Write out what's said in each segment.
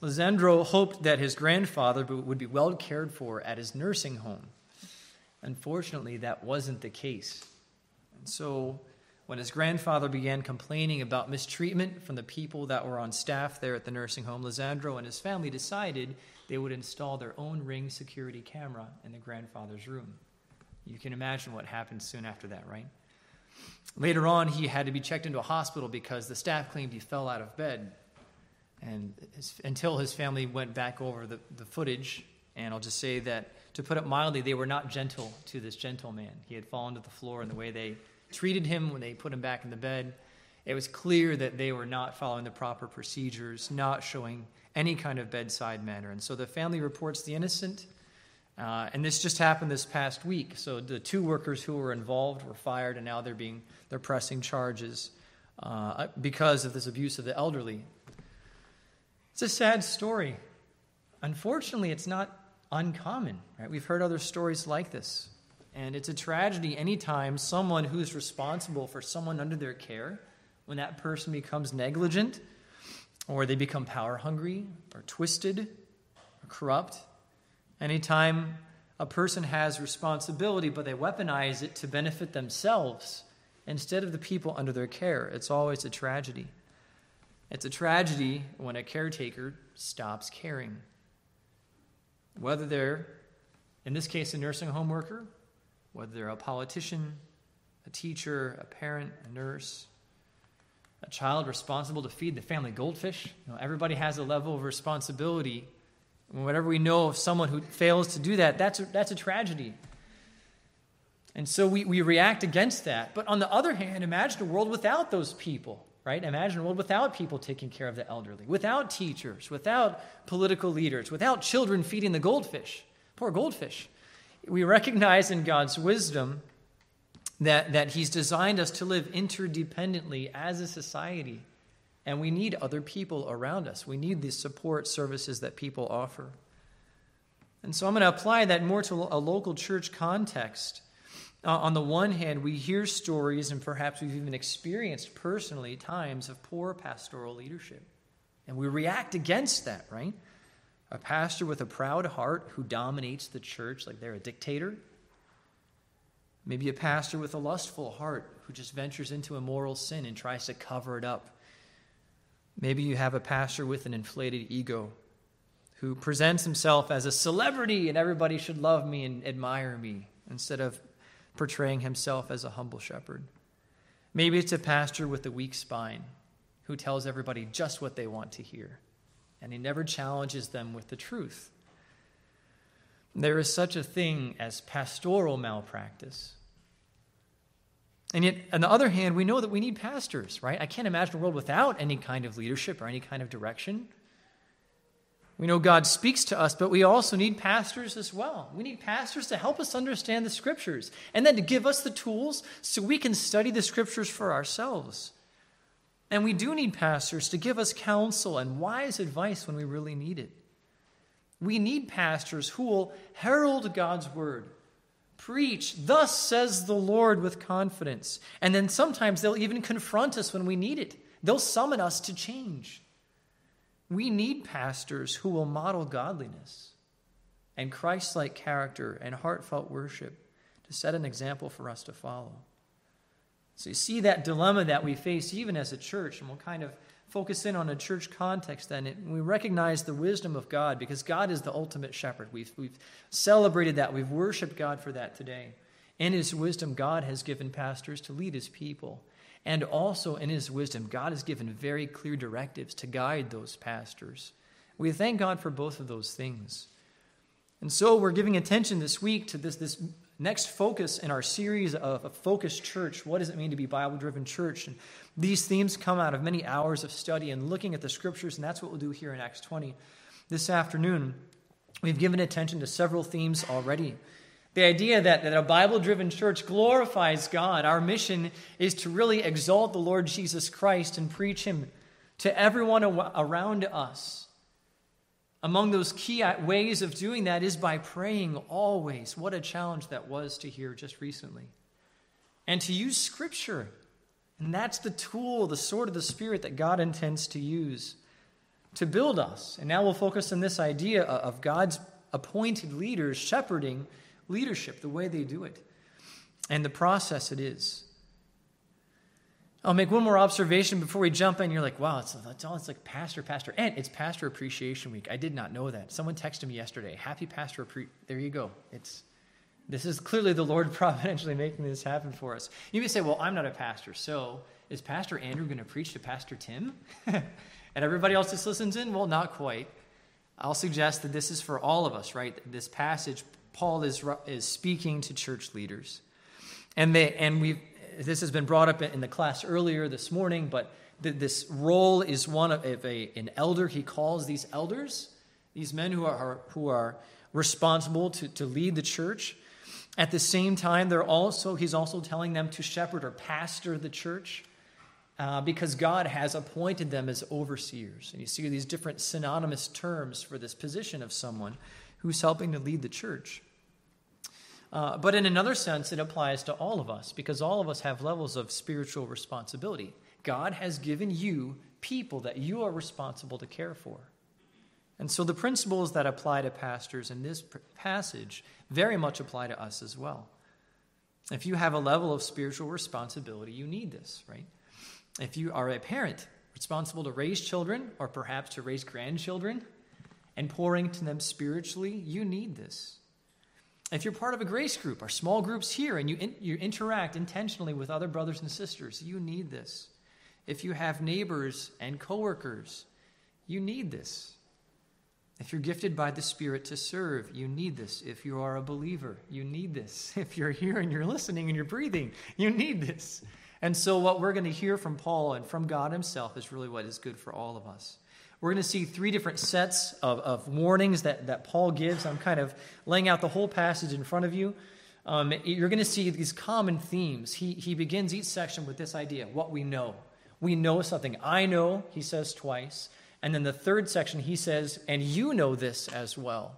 Lisandro hoped that his grandfather would be well cared for at his nursing home. Unfortunately, that wasn't the case. And so, when his grandfather began complaining about mistreatment from the people that were on staff there at the nursing home, Lisandro and his family decided they would install their own ring security camera in the grandfather's room. You can imagine what happened soon after that, right? Later on, he had to be checked into a hospital because the staff claimed he fell out of bed. And his, until his family went back over the, the footage, and I'll just say that to put it mildly, they were not gentle to this gentleman. He had fallen to the floor, and the way they treated him when they put him back in the bed, it was clear that they were not following the proper procedures, not showing any kind of bedside manner. And so the family reports the innocent. Uh, and this just happened this past week. So the two workers who were involved were fired, and now they're being they're pressing charges uh, because of this abuse of the elderly. It's a sad story. Unfortunately, it's not uncommon. Right? We've heard other stories like this, and it's a tragedy anytime someone who's responsible for someone under their care, when that person becomes negligent or they become power hungry or twisted or corrupt. Anytime a person has responsibility, but they weaponize it to benefit themselves instead of the people under their care, it's always a tragedy. It's a tragedy when a caretaker stops caring. Whether they're, in this case, a nursing home worker, whether they're a politician, a teacher, a parent, a nurse, a child responsible to feed the family goldfish. You know, everybody has a level of responsibility. And whatever we know of someone who fails to do that, that's a, that's a tragedy. And so we, we react against that. But on the other hand, imagine a world without those people, right? Imagine a world without people taking care of the elderly, without teachers, without political leaders, without children feeding the goldfish. Poor goldfish. We recognize in God's wisdom that, that He's designed us to live interdependently as a society. And we need other people around us. We need the support services that people offer. And so I'm going to apply that more to a local church context. Uh, on the one hand, we hear stories, and perhaps we've even experienced personally times of poor pastoral leadership. And we react against that, right? A pastor with a proud heart who dominates the church like they're a dictator Maybe a pastor with a lustful heart who just ventures into immoral sin and tries to cover it up. Maybe you have a pastor with an inflated ego who presents himself as a celebrity and everybody should love me and admire me instead of portraying himself as a humble shepherd. Maybe it's a pastor with a weak spine who tells everybody just what they want to hear and he never challenges them with the truth. There is such a thing as pastoral malpractice. And yet, on the other hand, we know that we need pastors, right? I can't imagine a world without any kind of leadership or any kind of direction. We know God speaks to us, but we also need pastors as well. We need pastors to help us understand the scriptures and then to give us the tools so we can study the scriptures for ourselves. And we do need pastors to give us counsel and wise advice when we really need it. We need pastors who will herald God's word preach, Thus says the Lord with confidence. And then sometimes they'll even confront us when we need it, they'll summon us to change. We need pastors who will model godliness and Christ like character and heartfelt worship to set an example for us to follow. So you see that dilemma that we face even as a church, and we'll kind of focus in on a church context then. we recognize the wisdom of God because God is the ultimate shepherd. We've, we've celebrated that. We've worshiped God for that today. In his wisdom, God has given pastors to lead his people. And also in his wisdom, God has given very clear directives to guide those pastors. We thank God for both of those things. And so we're giving attention this week to this, this next focus in our series of a focused church. What does it mean to be Bible driven church? And these themes come out of many hours of study and looking at the scriptures, and that's what we'll do here in Acts 20. This afternoon, we've given attention to several themes already. The idea that, that a Bible driven church glorifies God. Our mission is to really exalt the Lord Jesus Christ and preach Him to everyone around us. Among those key uh, ways of doing that is by praying always. What a challenge that was to hear just recently. And to use Scripture. And that's the tool, the sword of the Spirit that God intends to use to build us. And now we'll focus on this idea of God's appointed leaders shepherding leadership, the way they do it, and the process it is. I'll make one more observation before we jump in. You're like, wow, it's, it's, it's like pastor, pastor. And it's Pastor Appreciation Week. I did not know that. Someone texted me yesterday. Happy Pastor Appreciation. There you go. It's this is clearly the Lord providentially making this happen for us. You may say, well, I'm not a pastor, so is Pastor Andrew going to preach to Pastor Tim? and everybody else just listens in? Well, not quite. I'll suggest that this is for all of us, right? This passage, Paul is, is speaking to church leaders. And, they, and we this has been brought up in the class earlier this morning, but this role is one of a, an elder. He calls these elders, these men who are, who are responsible to, to lead the church. At the same time, they're also, he's also telling them to shepherd or pastor the church uh, because God has appointed them as overseers. And you see these different synonymous terms for this position of someone who's helping to lead the church. Uh, but in another sense, it applies to all of us because all of us have levels of spiritual responsibility. God has given you people that you are responsible to care for. And so the principles that apply to pastors in this passage very much apply to us as well. If you have a level of spiritual responsibility, you need this, right? If you are a parent responsible to raise children or perhaps to raise grandchildren and pouring to them spiritually, you need this. If you're part of a grace group or small groups here and you, in, you interact intentionally with other brothers and sisters, you need this. If you have neighbors and coworkers, you need this. If you're gifted by the Spirit to serve, you need this. If you are a believer, you need this. If you're here and you're listening and you're breathing, you need this. And so, what we're going to hear from Paul and from God Himself is really what is good for all of us. We're going to see three different sets of, of warnings that, that Paul gives. I'm kind of laying out the whole passage in front of you. Um, you're going to see these common themes. He, he begins each section with this idea what we know. We know something. I know, he says twice. And then the third section, he says, and you know this as well.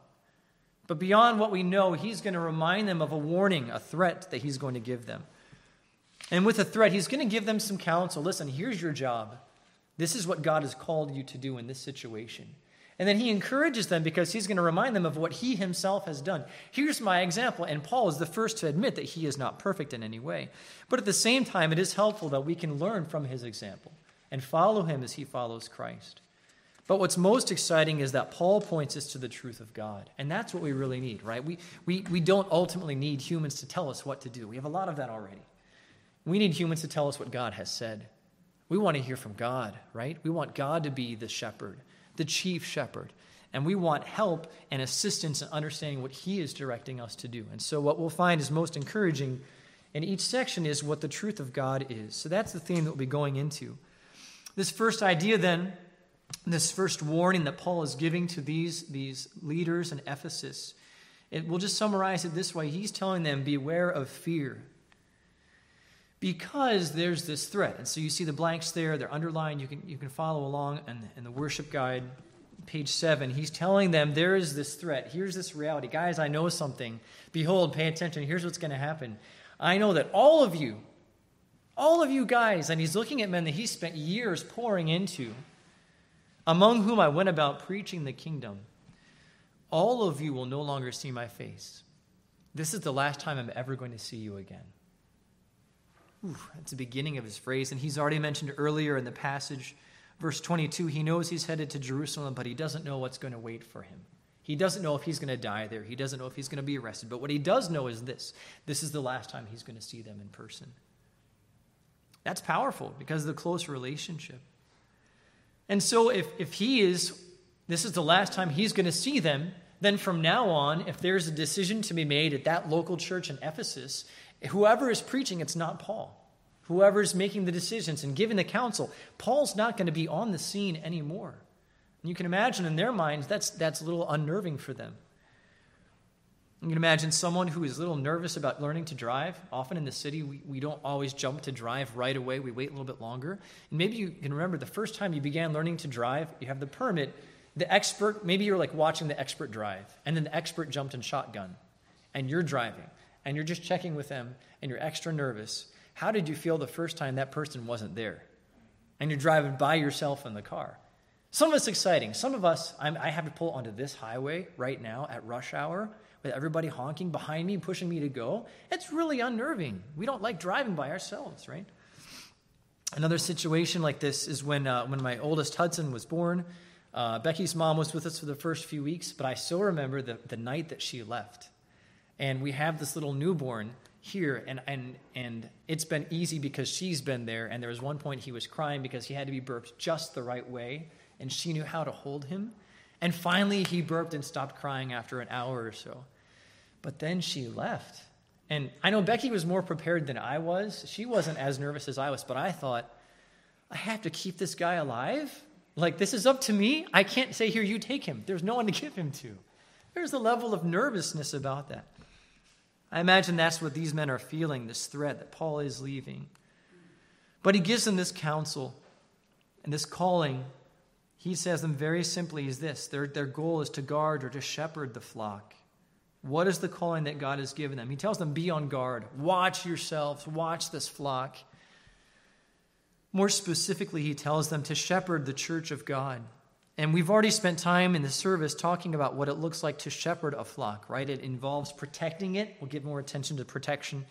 But beyond what we know, he's going to remind them of a warning, a threat that he's going to give them. And with a threat, he's going to give them some counsel. Listen, here's your job. This is what God has called you to do in this situation. And then he encourages them because he's going to remind them of what he himself has done. Here's my example, and Paul is the first to admit that he is not perfect in any way. But at the same time, it is helpful that we can learn from his example and follow him as he follows Christ. But what's most exciting is that Paul points us to the truth of God. And that's what we really need, right? We, we, we don't ultimately need humans to tell us what to do. We have a lot of that already. We need humans to tell us what God has said. We want to hear from God, right? We want God to be the shepherd, the chief shepherd. And we want help and assistance in understanding what He is directing us to do. And so, what we'll find is most encouraging in each section is what the truth of God is. So, that's the theme that we'll be going into. This first idea, then, this first warning that Paul is giving to these, these leaders in Ephesus, it, we'll just summarize it this way. He's telling them, Beware of fear because there's this threat. And so you see the blanks there, they're underlined. You can, you can follow along in, in the worship guide, page 7. He's telling them there is this threat. Here's this reality. Guys, I know something. Behold, pay attention. Here's what's going to happen. I know that all of you, all of you guys, and he's looking at men that he spent years pouring into, among whom I went about preaching the kingdom, all of you will no longer see my face. This is the last time I'm ever going to see you again. Ooh, that's the beginning of his phrase. And he's already mentioned earlier in the passage, verse 22, he knows he's headed to Jerusalem, but he doesn't know what's going to wait for him. He doesn't know if he's going to die there. He doesn't know if he's going to be arrested. But what he does know is this this is the last time he's going to see them in person. That's powerful because of the close relationship. And so if, if he is, this is the last time he's going to see them, then from now on, if there's a decision to be made at that local church in Ephesus, Whoever is preaching, it's not Paul. Whoever is making the decisions and giving the counsel, Paul's not going to be on the scene anymore. And you can imagine in their minds that's, that's a little unnerving for them. You can imagine someone who is a little nervous about learning to drive. Often in the city, we, we don't always jump to drive right away. We wait a little bit longer. And maybe you can remember the first time you began learning to drive, you have the permit. The expert, maybe you're like watching the expert drive, and then the expert jumped in shotgun, and you're driving and you're just checking with them and you're extra nervous, how did you feel the first time that person wasn't there? And you're driving by yourself in the car. Some of it's exciting. Some of us, I'm, i have to pull onto this highway right now at rush hour with everybody honking behind me, pushing me to go. It's really unnerving. We don't like driving by ourselves, right? Another situation like this is when, uh, when my oldest Hudson was born. Uh, Becky's mom was with us for the first few weeks, but I still remember the, the night that she left. And we have this little newborn here, and, and, and it's been easy because she's been there. And there was one point he was crying because he had to be burped just the right way and she knew how to hold him. And finally, he burped and stopped crying after an hour or so. But then she left. And I know Becky was more prepared than I was. She wasn't as nervous as I was, but I thought, I have to keep this guy alive? Like, this is up to me? I can't say, here, you take him. There's no one to give him to. There's a level of nervousness about that. I imagine that's what these men are feeling this threat that Paul is leaving. But he gives them this counsel and this calling he says them very simply is this their, their goal is to guard or to shepherd the flock. What is the calling that God has given them? He tells them, be on guard, watch yourselves, watch this flock. More specifically, he tells them to shepherd the church of God. And we've already spent time in the service talking about what it looks like to shepherd a flock, right? It involves protecting it. We'll give more attention to protection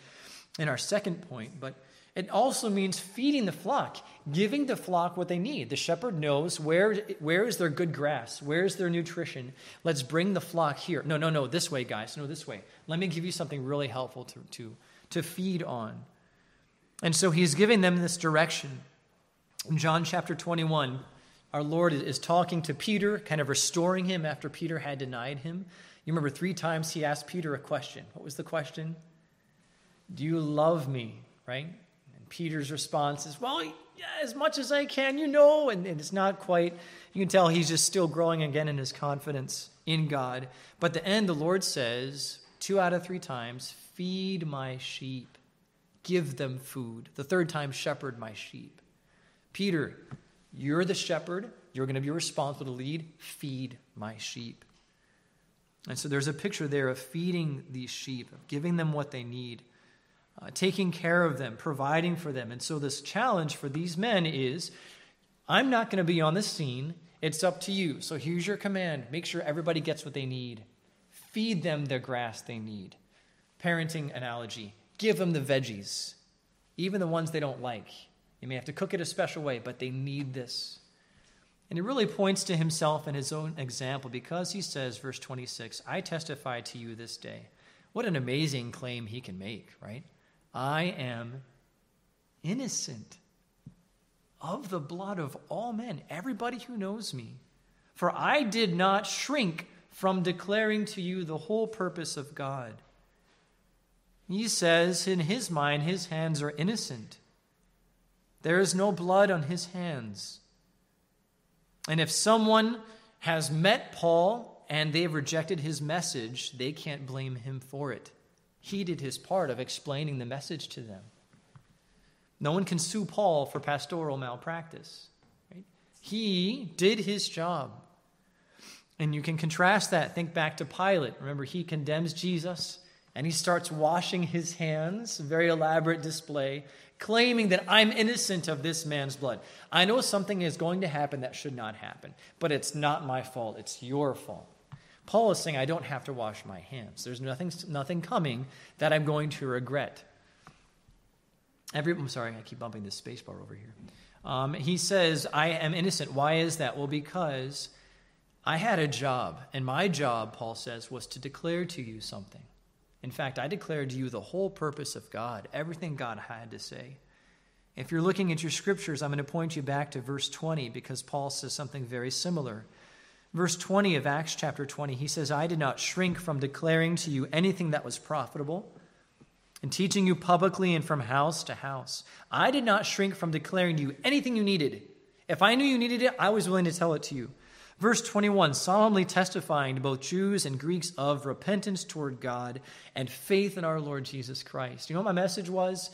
in our second point, but it also means feeding the flock, giving the flock what they need. The shepherd knows where, where is their good grass, where is their nutrition. Let's bring the flock here. No, no, no, this way, guys. No, this way. Let me give you something really helpful to, to, to feed on. And so he's giving them this direction. In John chapter 21, our Lord is talking to Peter, kind of restoring him after Peter had denied him. You remember three times he asked Peter a question. What was the question? Do you love me? Right? And Peter's response is, Well, yeah, as much as I can, you know. And, and, it's not quite, you can tell he's just still growing again in his confidence in God. But the end, the Lord says, two out of three times, Feed my sheep, give them food. The third time, Shepherd my sheep. Peter, you're the shepherd. You're going to be responsible to lead. Feed my sheep. And so there's a picture there of feeding these sheep, of giving them what they need uh, taking care of them, providing for them. And so, this challenge for these men is I'm not going to be on the scene. It's up to you. So, here's your command make sure everybody gets what they need, feed them the grass they need. Parenting analogy give them the veggies, even the ones they don't like. You may have to cook it a special way, but they need this. And he really points to himself and his own example because he says, verse 26, I testify to you this day. What an amazing claim he can make, right? I am innocent of the blood of all men, everybody who knows me. For I did not shrink from declaring to you the whole purpose of God. He says in his mind, his hands are innocent. There is no blood on his hands. And if someone has met Paul and they've rejected his message, they can't blame him for it. He did his part of explaining the message to them. No one can sue Paul for pastoral malpractice. Right? He did his job. And you can contrast that. Think back to Pilate. Remember, he condemns Jesus and he starts washing his hands, very elaborate display, claiming that I'm innocent of this man's blood. I know something is going to happen that should not happen, but it's not my fault, it's your fault. Paul is saying, I don't have to wash my hands. There's nothing, nothing coming that I'm going to regret. Every, I'm sorry, I keep bumping this space bar over here. Um, he says, I am innocent. Why is that? Well, because I had a job, and my job, Paul says, was to declare to you something. In fact, I declared to you the whole purpose of God, everything God had to say. If you're looking at your scriptures, I'm going to point you back to verse 20 because Paul says something very similar. Verse 20 of Acts chapter 20, he says, I did not shrink from declaring to you anything that was profitable and teaching you publicly and from house to house. I did not shrink from declaring to you anything you needed. If I knew you needed it, I was willing to tell it to you. Verse 21 solemnly testifying to both Jews and Greeks of repentance toward God and faith in our Lord Jesus Christ. You know what my message was?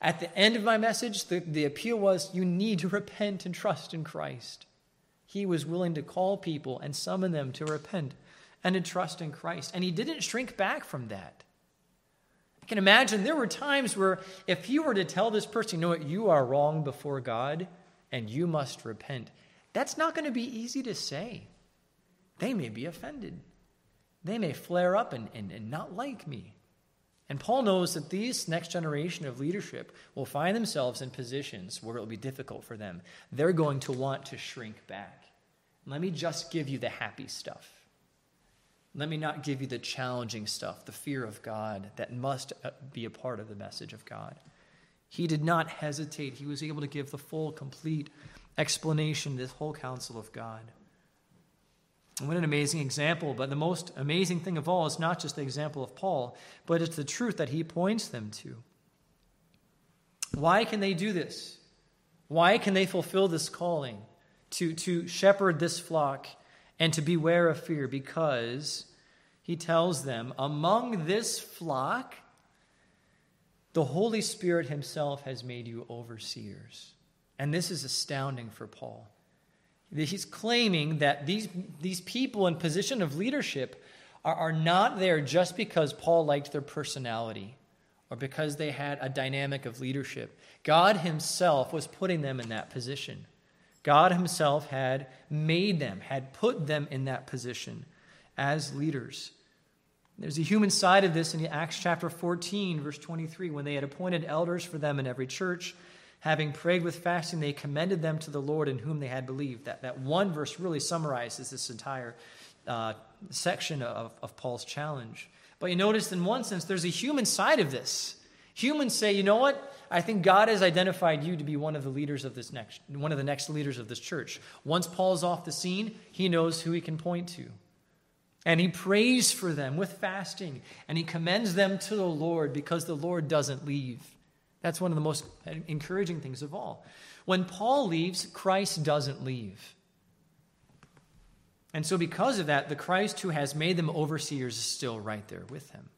At the end of my message, the, the appeal was you need to repent and trust in Christ he was willing to call people and summon them to repent and to trust in Christ. And he didn't shrink back from that. I can imagine there were times where if you were to tell this person, you know what, you are wrong before God and you must repent, That's not going to be easy to say. They may be offended. They may flare up and, and, and not like me. And Paul knows that these next generation of leadership will find themselves in positions where it will be difficult for them. They're going to want to shrink back. Let me just give you the happy stuff. Let me not give you the challenging stuff, the fear of God that must uh, be a part of the message of God. He did not hesitate. He was able to give the full, complete explanation, this whole counsel of God. What an amazing example. But the most amazing thing of all is not just the example of Paul, but it's the truth that he points them to. Why can they do this? Why can they fulfill this calling to, to shepherd this flock and to beware of fear? Because he tells them, among this flock, the Holy Spirit himself has made you overseers. And this is astounding for Paul. He's claiming that these, these people in position of leadership are, are not there just because Paul liked their personality or because they had a dynamic of leadership. God Himself was putting them in that position. God Himself had made them, had put them in that position as leaders. There's a human side of this in Acts chapter 14, verse 23, when they had appointed elders for them in every church having prayed with fasting, they commended them to the Lord in whom they had believed. That, that one verse really summarizes this entire uh, section of, of Paul's challenge. But you notice, in one sense, there's a human side of this. Humans say, you know what? I think God has identified you to be one of the leaders of this next, one of the next leaders of this church. Once Paul's off the scene, he knows who he can point to. And he prays for them with fasting, and he commends them to the Lord because the Lord doesn't leave. That's one of the most encouraging things of all. When Paul leaves, Christ doesn't leave. And so, because of that, the Christ who has made them overseers is still right there with him.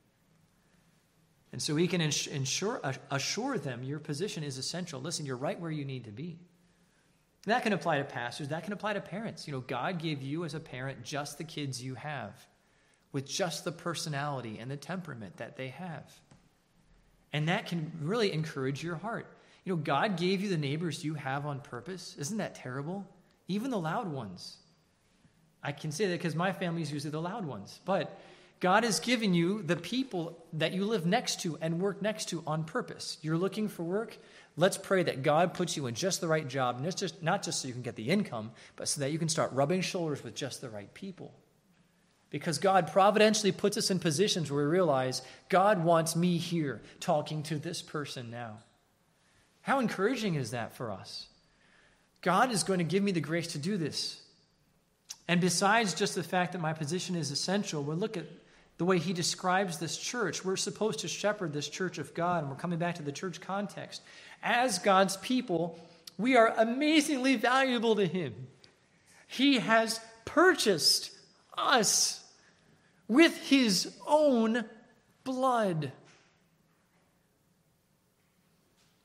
And so, he can ensure, uh, assure them your position is essential. Listen, you're right where you need to be. And that can apply to pastors, that can apply to parents. You know, God gave you as a parent just the kids you have, with just the personality and the temperament that they have. And that can really encourage your heart. You know, God gave you the neighbors you have on purpose. Isn't that terrible? Even the loud ones. I can say that because my family is usually the loud ones. But God has given you the people that you live next to and work next to on purpose. You're looking for work. Let's pray that God puts you in just the right job, not just, not just so you can get the income, but so that you can start rubbing shoulders with just the right people because God providentially puts us in positions where we realize God wants me here talking to this person now. How encouraging is that for us? God is going to give me the grace to do this. And besides just the fact that my position is essential, we'll look at the way he describes this church. We're supposed to shepherd this church of God, and we're coming back to the church context. As God's people, we are amazingly valuable to him. He has purchased us with his own blood.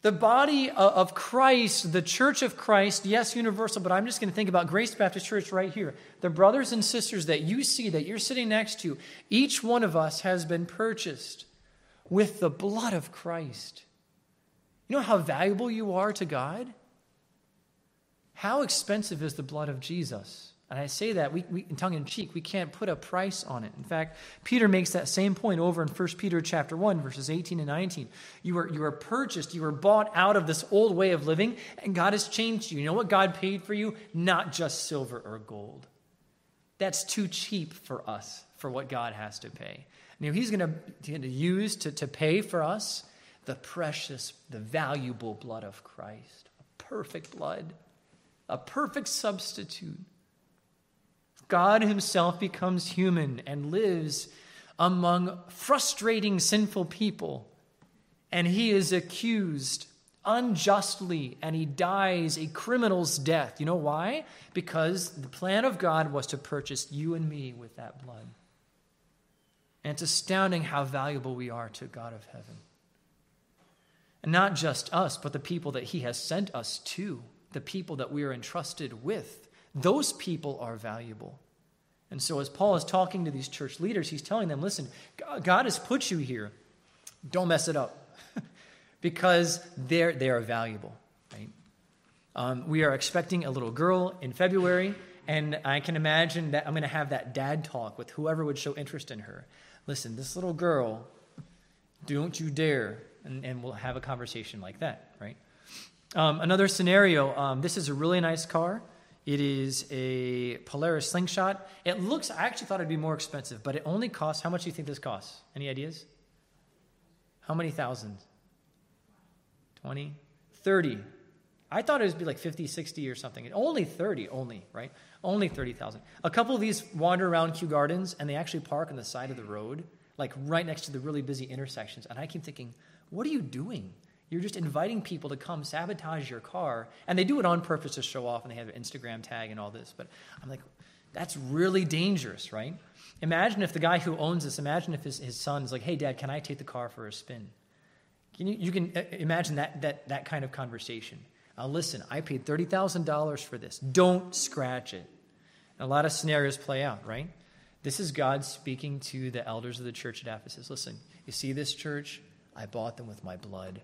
The body of Christ, the church of Christ, yes, universal, but I'm just going to think about Grace Baptist Church right here. The brothers and sisters that you see, that you're sitting next to, each one of us has been purchased with the blood of Christ. You know how valuable you are to God? How expensive is the blood of Jesus? And I say that we, we, in tongue in cheek, we can't put a price on it. In fact, Peter makes that same point over in 1 Peter chapter 1, verses 18 and 19. You were, you were purchased, you were bought out of this old way of living, and God has changed you. You know what God paid for you? Not just silver or gold. That's too cheap for us, for what God has to pay. Know, He's going to use to, to pay for us the precious, the valuable blood of Christ. A perfect blood, a perfect substitute God himself becomes human and lives among frustrating, sinful people. And he is accused unjustly and he dies a criminal's death. You know why? Because the plan of God was to purchase you and me with that blood. And it's astounding how valuable we are to God of heaven. And not just us, but the people that he has sent us to, the people that we are entrusted with. Those people are valuable. And so, as Paul is talking to these church leaders, he's telling them listen, God has put you here. Don't mess it up because they're, they are valuable. Right? Um, we are expecting a little girl in February, and I can imagine that I'm going to have that dad talk with whoever would show interest in her. Listen, this little girl, don't you dare. And, and we'll have a conversation like that, right? Um, another scenario um, this is a really nice car. It is a Polaris Slingshot. It looks, I actually thought it'd be more expensive, but it only costs, how much do you think this costs? Any ideas? How many thousands? 20? 30. I thought it would be like 50, 60 or something. Only 30, only, right? Only 30,000. A couple of these wander around Kew Gardens and they actually park on the side of the road, like right next to the really busy intersections. And I keep thinking, what are you doing? You're just inviting people to come sabotage your car. And they do it on purpose to show off and they have an Instagram tag and all this. But I'm like, that's really dangerous, right? Imagine if the guy who owns this, imagine if his, his son's like, hey, dad, can I take the car for a spin? Can you, you can uh, imagine that, that, that kind of conversation. Uh, listen, I paid $30,000 for this. Don't scratch it. And a lot of scenarios play out, right? This is God speaking to the elders of the church at Ephesus. Listen, you see this church? I bought them with my blood.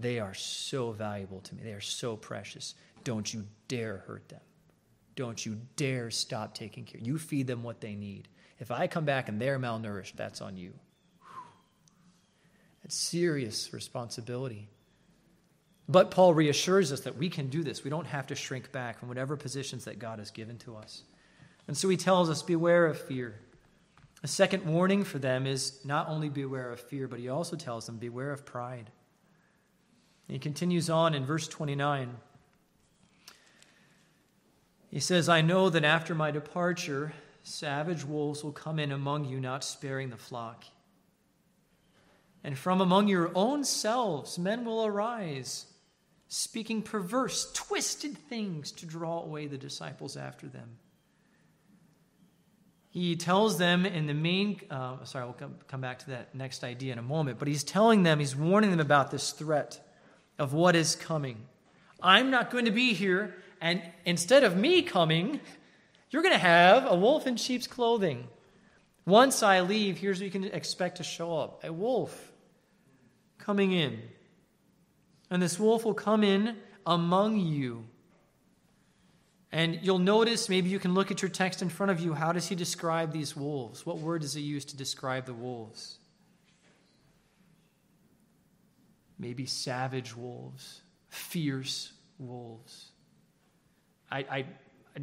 They are so valuable to me. They are so precious. Don't you dare hurt them. Don't you dare stop taking care. You feed them what they need. If I come back and they're malnourished, that's on you. That's serious responsibility. But Paul reassures us that we can do this. We don't have to shrink back from whatever positions that God has given to us. And so he tells us beware of fear. A second warning for them is not only beware of fear, but he also tells them beware of pride. He continues on in verse 29. He says, I know that after my departure, savage wolves will come in among you, not sparing the flock. And from among your own selves men will arise, speaking perverse, twisted things to draw away the disciples after them. He tells them in the main, uh, sorry, we'll come, come back to that next idea in a moment, but he's telling them, he's warning them about this threat of what is coming. I'm not going to be here, and instead of me coming, you're going to have a wolf in sheep's clothing. Once I leave, here's what you can expect to show up a wolf coming in. And this wolf will come in among you. And you'll notice, maybe you can look at your text in front of you. How does he describe these wolves? What word does he use to describe the wolves? Maybe savage wolves, fierce wolves. I, I, I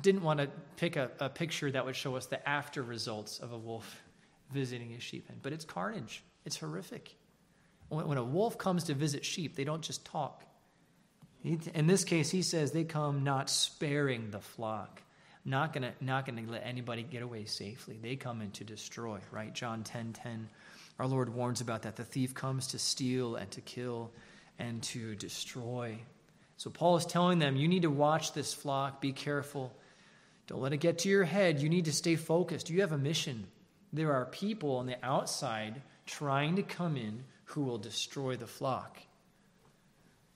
didn't want to pick a, a picture that would show us the after results of a wolf visiting a sheep pen, but it's carnage. It's horrific. When a wolf comes to visit sheep, they don't just talk. In this case, he says they come not sparing the flock, not gonna not gonna let anybody get away safely. They come in to destroy. Right? John ten ten, our Lord warns about that. The thief comes to steal and to kill and to destroy. So Paul is telling them, you need to watch this flock. Be careful. Don't let it get to your head. You need to stay focused. You have a mission. There are people on the outside trying to come in who will destroy the flock.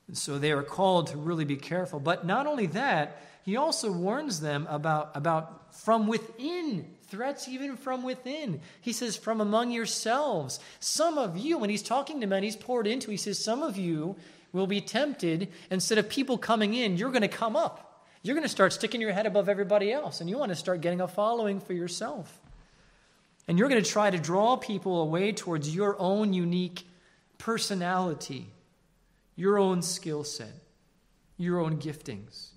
And so they are called to really be careful. But not only that, he also warns them about, about from within, threats even from within. He says, from among yourselves. Some of you, when he's talking to men, he's poured into, he says, some of you will be tempted. Instead of people coming in, you're going to come up. You're going to start sticking your head above everybody else, and you want to start getting a following for yourself. And you're going to try to draw people away towards your own unique personality, your own skill set, your own giftings.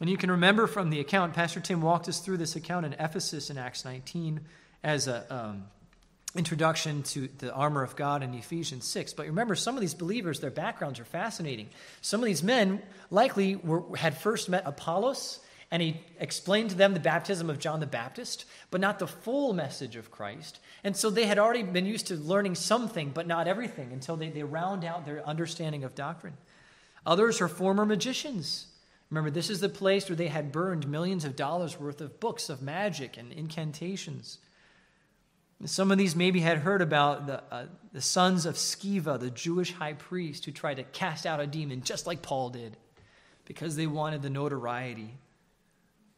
And you can remember from the account, Pastor Tim walked us through this account in Ephesus in Acts 19 as an um, introduction to the armor of God in Ephesians 6. But remember, some of these believers, their backgrounds are fascinating. Some of these men likely were, had first met Apollos and he explained to them the baptism of John the Baptist, but not the full message of Christ. And so they had already been used to learning something, but not everything, until they, they round out their understanding of doctrine. Others are former magicians. Remember, this is the place where they had burned millions of dollars worth of books of magic and incantations. Some of these maybe had heard about the, uh, the sons of Sceva, the Jewish high priest, who tried to cast out a demon just like Paul did because they wanted the notoriety.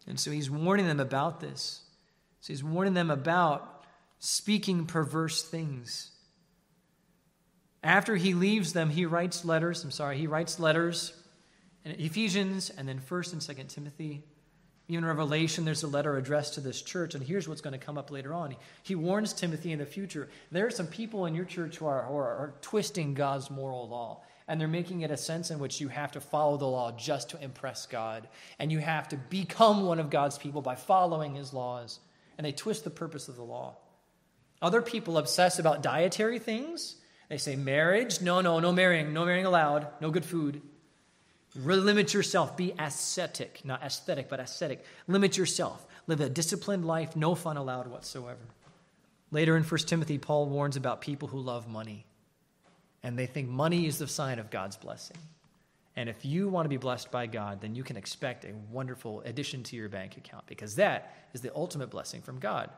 And so he's warning them about this. So he's warning them about speaking perverse things. After he leaves them, he writes letters. I'm sorry, he writes letters in Ephesians and then 1st and 2nd Timothy. Even Revelation, there's a letter addressed to this church, and here's what's going to come up later on. He warns Timothy in the future there are some people in your church who are, who are, are twisting God's moral law, and they're making it a sense in which you have to follow the law just to impress God, and you have to become one of God's people by following his laws, and they twist the purpose of the law. Other people obsess about dietary things. They say marriage, no, no, no marrying, no marrying allowed, no good food. Limit yourself. Be ascetic, not aesthetic, but ascetic. Limit yourself. Live a disciplined life, no fun allowed whatsoever. Later in 1 Timothy, Paul warns about people who love money. And they think money is the sign of God's blessing. And if you want to be blessed by God, then you can expect a wonderful addition to your bank account because that is the ultimate blessing from God.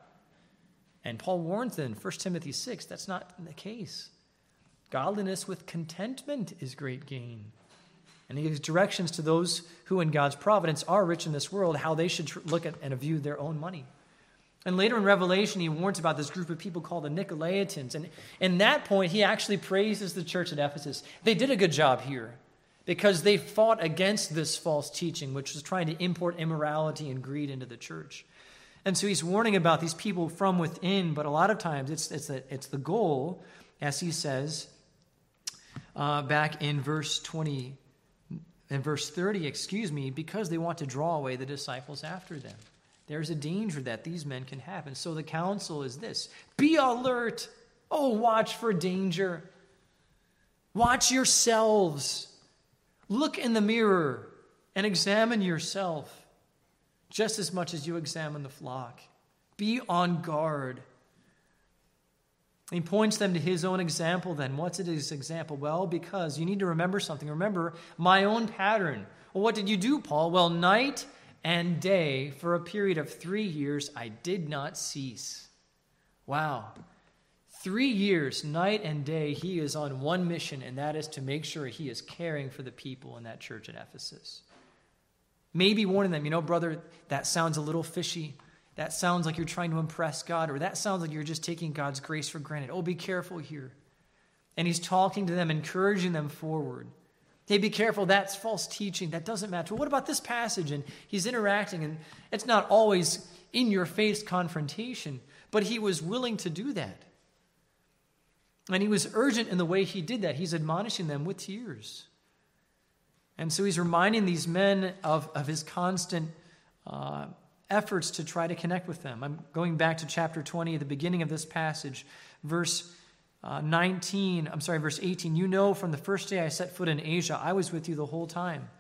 And Paul warns in 1 Timothy 6 that's not the case. Godliness with contentment is great gain. And he gives directions to those who, in God's providence, are rich in this world, how they should look at and view their own money. And later in Revelation, he warns about this group of people called the Nicolaitans. And in that point, he actually praises the church at Ephesus. They did a good job here because they fought against this false teaching, which was trying to import immorality and greed into the church. And so he's warning about these people from within, but a lot of times it's, it's, the, it's the goal, as he says uh, back in verse 20 in verse 30, excuse me, because they want to draw away the disciples after them. There's a danger that these men can have. And so the counsel is this be alert. Oh, watch for danger. Watch yourselves. Look in the mirror and examine yourself just as much as you examine the flock. Be on guard. He points them to his own example then. What's his example? Well, because you need to remember something. Remember my own pattern. Well, what did you do, Paul? Well, night and day for a period of three years, I did not cease. Wow. Three years, night and day, he is on one mission, and that is to make sure he is caring for the people in that church at Ephesus. Maybe warning them, you know, brother, that sounds a little fishy. That sounds like you're trying to impress God, or that sounds like you're just taking God's grace for granted. Oh, be careful here. And he's talking to them, encouraging them forward. Hey, be careful, that's false teaching. That doesn't match. Well, what about this passage? And he's interacting, and it's not always in your face confrontation, but he was willing to do that. And he was urgent in the way he did that. He's admonishing them with tears. And so he's reminding these men of, of his constant uh, efforts to try to connect with them. I'm going back to chapter 20, the beginning of this passage, verse uh, 19, I'm sorry, verse 18. You know, from the first day I set foot in Asia, I was with you the whole time,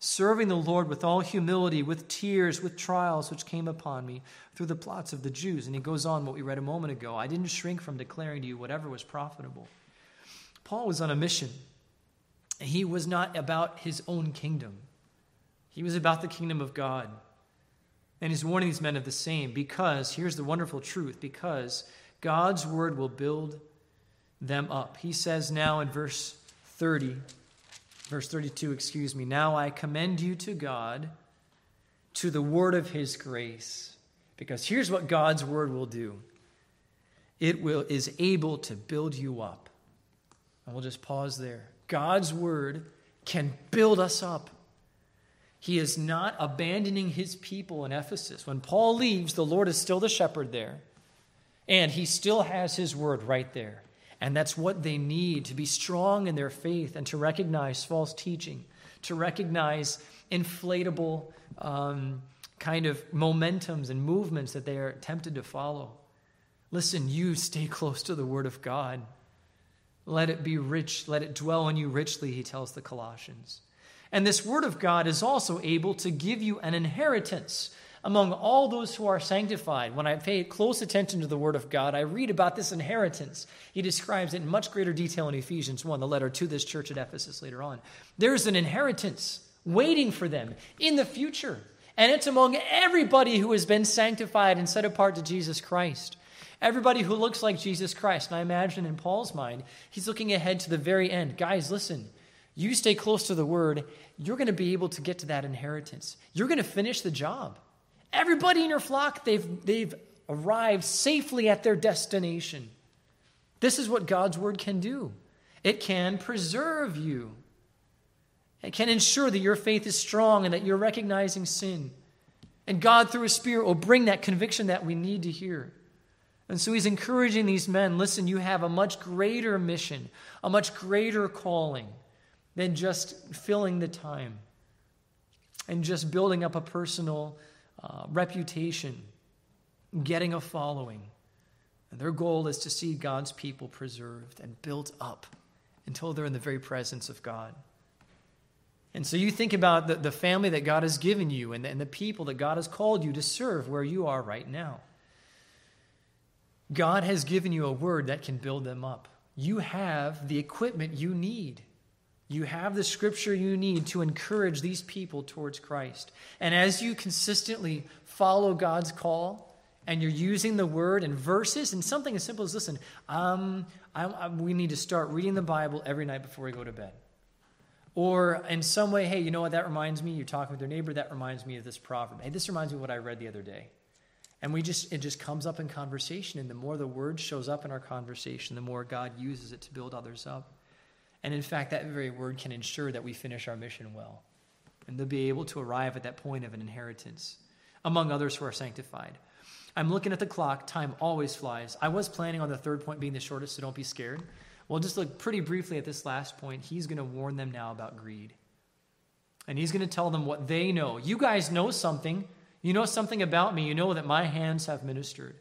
serving the Lord with all humility, with tears, with trials which came upon me through the plots of the Jews. And he goes on what we read a moment ago. I didn't shrink from declaring to you whatever was profitable. Paul was on a mission. He was not about his own kingdom, he was about the kingdom of God. And he's warning these men of the same because, here's the wonderful truth, because God's word will build them up. He says now in verse 30, verse 32, excuse me, now I commend you to God, to the word of his grace. Because here's what God's word will do it will, is able to build you up. And we'll just pause there. God's word can build us up. He is not abandoning his people in Ephesus. When Paul leaves, the Lord is still the shepherd there, and he still has his word right there. And that's what they need to be strong in their faith and to recognize false teaching, to recognize inflatable um, kind of momentums and movements that they are tempted to follow. Listen, you stay close to the Word of God. Let it be rich, let it dwell on you richly, he tells the Colossians. And this word of God is also able to give you an inheritance among all those who are sanctified. When I pay close attention to the word of God, I read about this inheritance. He describes it in much greater detail in Ephesians 1, the letter to this church at Ephesus later on. There's an inheritance waiting for them in the future. And it's among everybody who has been sanctified and set apart to Jesus Christ. Everybody who looks like Jesus Christ. And I imagine in Paul's mind, he's looking ahead to the very end. Guys, listen you stay close to the word, you're going to be able to get to that inheritance. You're going to finish the job. Everybody in your flock, they've, they've arrived safely at their destination. This is what God's word can do. It can preserve you. It can ensure that your faith is strong and that you're recognizing sin. And God, through His Spirit, will bring that conviction that we need to hear. And so He's encouraging these men listen, you have a much greater mission, a much greater calling than just filling the time and just building up a personal uh, reputation, getting a following. And their goal is to see God's people preserved and built up until they're in the very presence of God. And so you think about the, the family that God has given you and the, and the people that God has called you to serve where you are right now. God has given you a word that can build them up. You have the equipment you need. You have the scripture you need to encourage these people towards Christ. And as you consistently follow God's call and you're using the word and verses and something as simple as listen, um, I, I, we need to start reading the Bible every night before we go to bed. Or in some way, hey, you know what that reminds me? You're talking with your neighbor, that reminds me of this proverb. Hey, this reminds me of what I read the other day. And we just it just comes up in conversation, and the more the word shows up in our conversation, the more God uses it to build others up. And in fact, that very word can ensure that we finish our mission well. And they'll be able to arrive at that point of an inheritance, among others who are sanctified. I'm looking at the clock. Time always flies. I was planning on the third point being the shortest, so don't be scared. We'll just look pretty briefly at this last point. He's going to warn them now about greed. And he's going to tell them what they know. You guys know something. You know something about me. You know that my hands have ministered.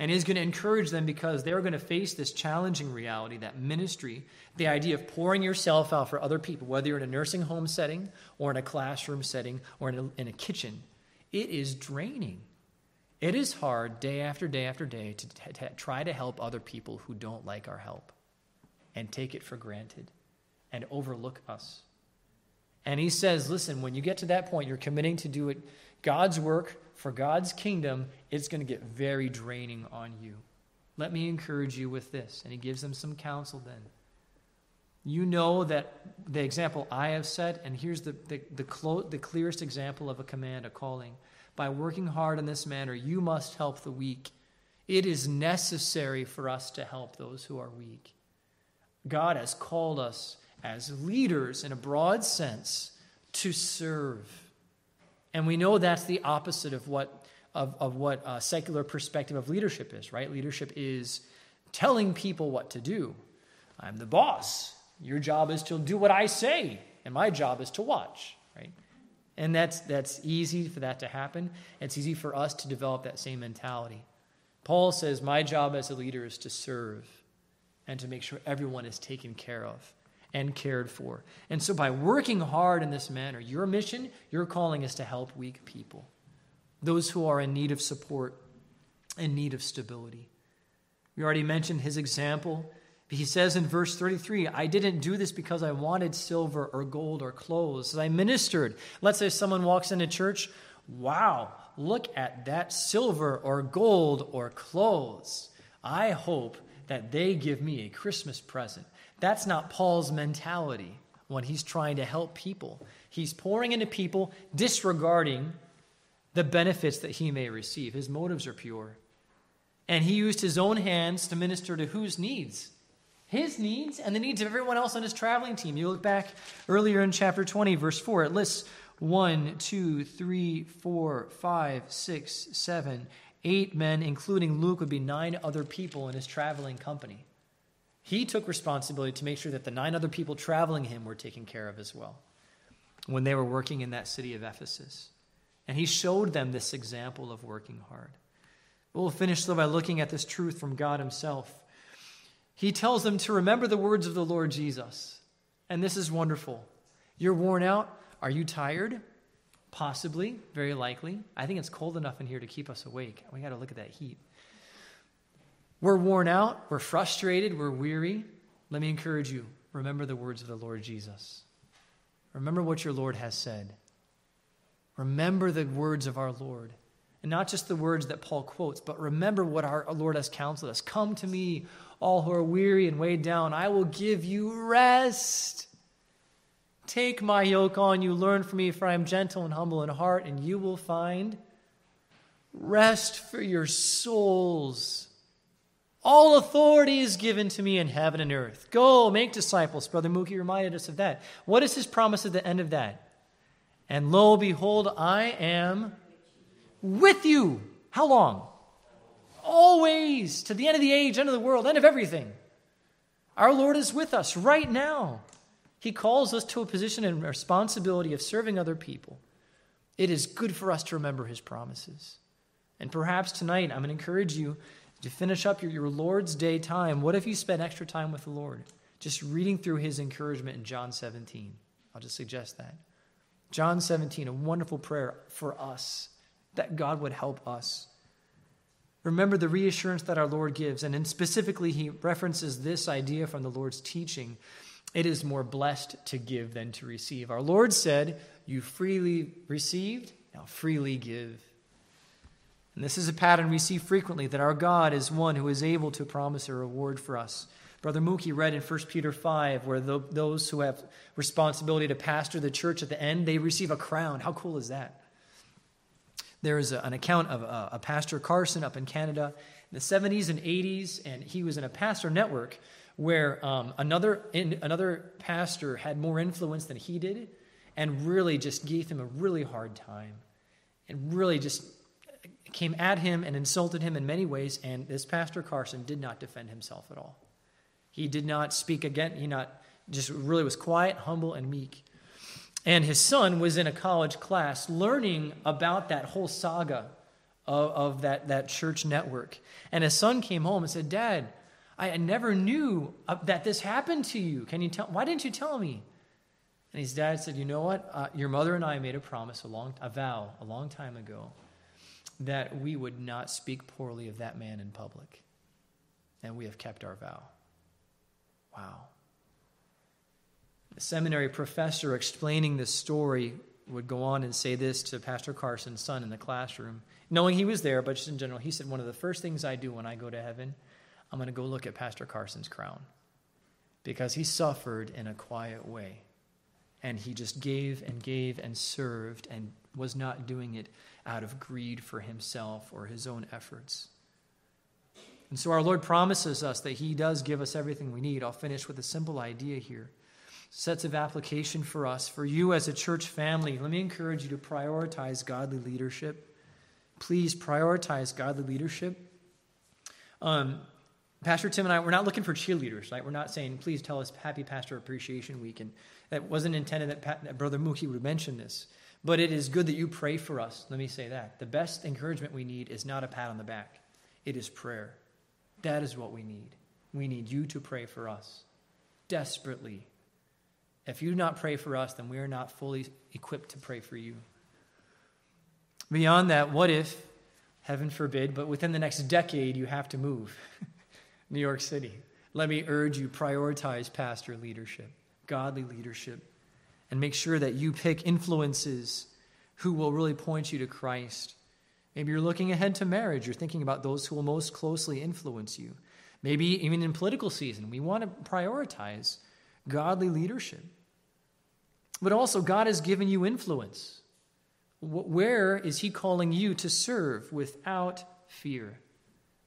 And is going to encourage them because they're going to face this challenging reality that ministry, the idea of pouring yourself out for other people, whether you're in a nursing home setting or in a classroom setting or in a, in a kitchen, it is draining. It is hard day after day after day to, t- to try to help other people who don't like our help and take it for granted and overlook us. And he says, listen, when you get to that point, you're committing to do it God's work for God's kingdom, it's going to get very draining on you. Let me encourage you with this. And he gives them some counsel then. You know that the example I have set, and here's the, the, the, clo- the clearest example of a command, a calling. By working hard in this manner, you must help the weak. It is necessary for us to help those who are weak. God has called us as leaders in a broad sense to serve. And we know that's the opposite of what, of, of what a secular perspective of leadership is, right? Leadership is telling people what to do. I'm the boss. Your job is to do what I say, and my job is to watch, right? And that's, that's easy for that to happen. It's easy for us to develop that same mentality. Paul says, My job as a leader is to serve and to make sure everyone is taken care of and cared for. And so, by working hard in this manner, your mission, your calling is to help weak people, those who are in need of support, in need of stability. We already mentioned his example. He says in verse 33, I didn't do this because I wanted silver or gold or clothes. I ministered. Let's say someone walks into church, wow, look at that silver or gold or clothes. I hope that they give me a Christmas present. That's not Paul's mentality when he's trying to help people. He's pouring into people, disregarding the benefits that he may receive. His motives are pure. And he used his own hands to minister to whose needs? His needs and the needs of everyone else on his traveling team. You look back earlier in chapter 20, verse 4, it lists one, two, three, four, five, six, seven, eight men, including Luke, would be nine other people in his traveling company. He took responsibility to make sure that the nine other people traveling him were taken care of as well when they were working in that city of Ephesus. And he showed them this example of working hard. We'll finish though by looking at this truth from God Himself. He tells them to remember the words of the Lord Jesus. And this is wonderful. You're worn out. Are you tired? Possibly, very likely. I think it's cold enough in here to keep us awake. We got to look at that heat. We're worn out, we're frustrated, we're weary. Let me encourage you remember the words of the Lord Jesus. Remember what your Lord has said. Remember the words of our Lord. And not just the words that Paul quotes, but remember what our Lord has counseled us. Come to me, all who are weary and weighed down. I will give you rest. Take my yoke on you, learn from me, for I am gentle and humble in heart, and you will find rest for your souls. All authority is given to me in heaven and earth. Go, make disciples. Brother Mookie reminded us of that. What is his promise at the end of that? And lo, behold, I am with you. How long? Always, to the end of the age, end of the world, end of everything. Our Lord is with us right now. He calls us to a position and responsibility of serving other people. It is good for us to remember his promises. And perhaps tonight, I'm going to encourage you to finish up your, your Lord's Day time, what if you spend extra time with the Lord? Just reading through his encouragement in John 17. I'll just suggest that. John 17, a wonderful prayer for us that God would help us. Remember the reassurance that our Lord gives, and specifically, he references this idea from the Lord's teaching. It is more blessed to give than to receive. Our Lord said, You freely received, now freely give. And this is a pattern we see frequently that our God is one who is able to promise a reward for us. Brother Mookie read in 1 Peter 5 where the, those who have responsibility to pastor the church at the end, they receive a crown. How cool is that? There is a, an account of a, a pastor, Carson, up in Canada in the 70s and 80s, and he was in a pastor network where um, another, in, another pastor had more influence than he did and really just gave him a really hard time and really just came at him and insulted him in many ways, and this Pastor Carson did not defend himself at all. He did not speak again. He not just really was quiet, humble, and meek. And his son was in a college class learning about that whole saga of, of that, that church network. And his son came home and said, Dad, I never knew that this happened to you. Can you tell? Why didn't you tell me? And his dad said, You know what? Uh, your mother and I made a promise, a long, a vow, a long time ago, that we would not speak poorly of that man in public. And we have kept our vow. Wow. The seminary professor explaining this story would go on and say this to Pastor Carson's son in the classroom, knowing he was there, but just in general. He said, One of the first things I do when I go to heaven, I'm going to go look at Pastor Carson's crown because he suffered in a quiet way. And he just gave and gave and served and was not doing it out of greed for himself or his own efforts. And so our Lord promises us that He does give us everything we need. I'll finish with a simple idea here. Sets of application for us. For you as a church family, let me encourage you to prioritize godly leadership. Please prioritize godly leadership. Um, Pastor Tim and I, we're not looking for cheerleaders, right? We're not saying, please tell us Happy Pastor Appreciation Week. And that wasn't intended that, that Brother Mookie would mention this. But it is good that you pray for us. Let me say that. The best encouragement we need is not a pat on the back, it is prayer. That is what we need. We need you to pray for us desperately. If you do not pray for us, then we are not fully equipped to pray for you. Beyond that, what if, heaven forbid, but within the next decade you have to move? New York City. Let me urge you prioritize pastor leadership, godly leadership and make sure that you pick influences who will really point you to Christ. Maybe you're looking ahead to marriage. You're thinking about those who will most closely influence you. Maybe even in political season, we want to prioritize godly leadership. But also, God has given you influence. Where is He calling you to serve without fear,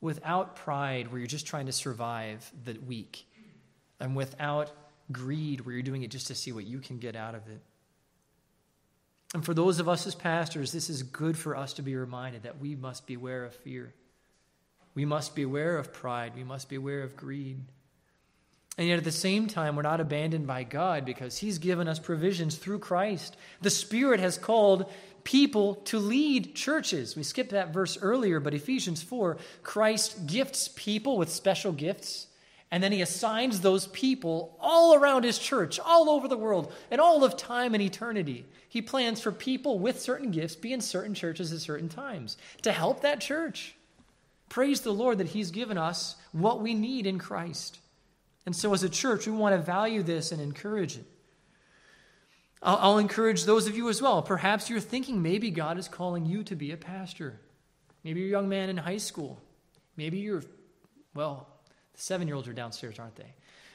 without pride, where you're just trying to survive the week, and without greed where you're doing it just to see what you can get out of it. And for those of us as pastors, this is good for us to be reminded that we must beware of fear. We must beware of pride. We must beware of greed. And yet at the same time, we're not abandoned by God because He's given us provisions through Christ. The Spirit has called people to lead churches. We skipped that verse earlier, but Ephesians 4 Christ gifts people with special gifts and then he assigns those people all around his church, all over the world, and all of time and eternity. He plans for people with certain gifts be in certain churches at certain times to help that church. Praise the Lord that he's given us what we need in Christ. And so, as a church, we want to value this and encourage it. I'll, I'll encourage those of you as well. Perhaps you're thinking maybe God is calling you to be a pastor. Maybe you're a young man in high school. Maybe you're, well, the seven year olds are downstairs, aren't they?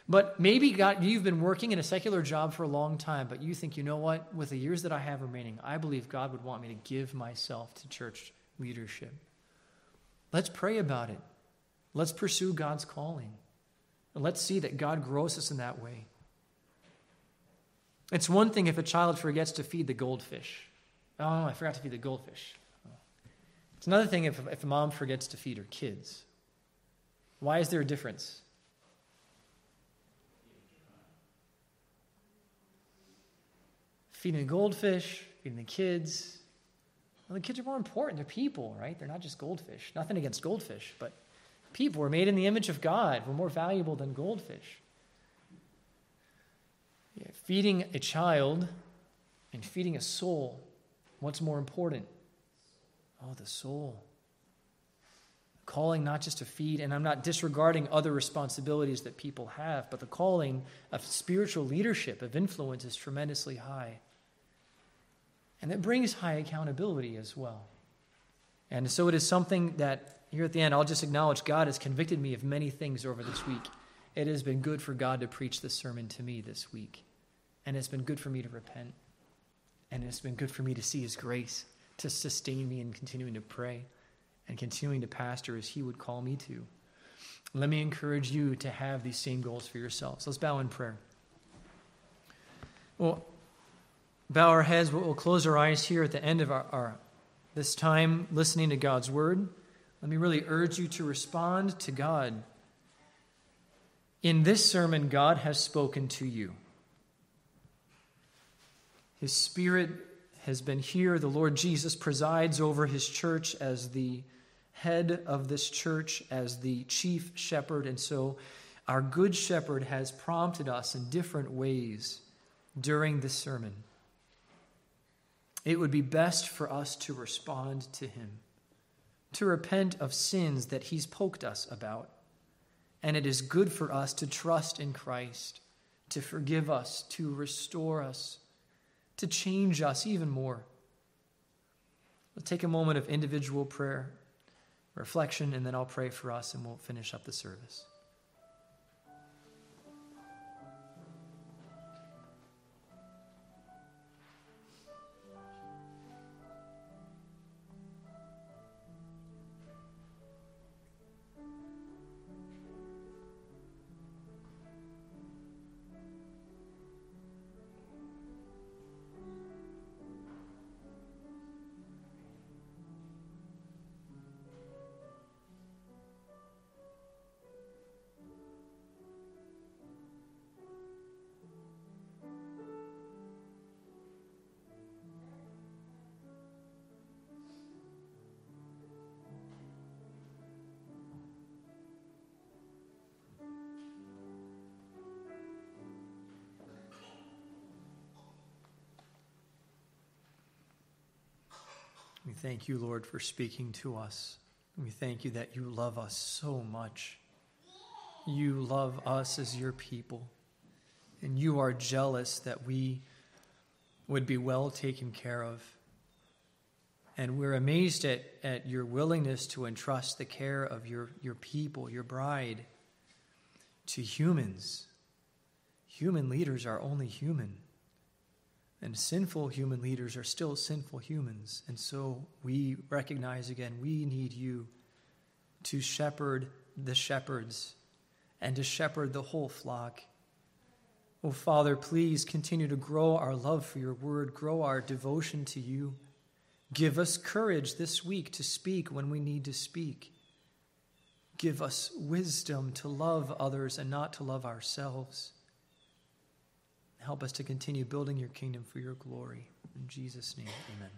But maybe God, you've been working in a secular job for a long time, but you think, you know what? With the years that I have remaining, I believe God would want me to give myself to church leadership. Let's pray about it. Let's pursue God's calling. And let's see that God grows us in that way. It's one thing if a child forgets to feed the goldfish. Oh, I forgot to feed the goldfish. It's another thing if, if a mom forgets to feed her kids. Why is there a difference? Feeding the goldfish, feeding the kids. Well, the kids are more important. They're people, right? They're not just goldfish. Nothing against goldfish, but people. We're made in the image of God. We're more valuable than goldfish. Feeding a child and feeding a soul, what's more important? Oh, the soul. Calling not just to feed, and I'm not disregarding other responsibilities that people have, but the calling of spiritual leadership, of influence, is tremendously high. And it brings high accountability as well. And so it is something that, here at the end, I'll just acknowledge God has convicted me of many things over this week. It has been good for God to preach this sermon to me this week. And it's been good for me to repent. And it's been good for me to see His grace to sustain me in continuing to pray and continuing to pastor as He would call me to. Let me encourage you to have these same goals for yourselves. Let's bow in prayer. Well, bow our heads. We'll close our eyes here at the end of our, our this time listening to God's word. Let me really urge you to respond to God. In this sermon, God has spoken to you. His Spirit has been here. The Lord Jesus presides over His church as the head of this church, as the chief shepherd. And so our good shepherd has prompted us in different ways during this sermon. It would be best for us to respond to Him, to repent of sins that He's poked us about. And it is good for us to trust in Christ, to forgive us, to restore us to change us even more. Let's take a moment of individual prayer, reflection, and then I'll pray for us and we'll finish up the service. Thank you, Lord, for speaking to us. We thank you that you love us so much. You love us as your people. And you are jealous that we would be well taken care of. And we're amazed at, at your willingness to entrust the care of your, your people, your bride, to humans. Human leaders are only human. And sinful human leaders are still sinful humans. And so we recognize again, we need you to shepherd the shepherds and to shepherd the whole flock. Oh, Father, please continue to grow our love for your word, grow our devotion to you. Give us courage this week to speak when we need to speak. Give us wisdom to love others and not to love ourselves. Help us to continue building your kingdom for your glory. In Jesus' name, amen.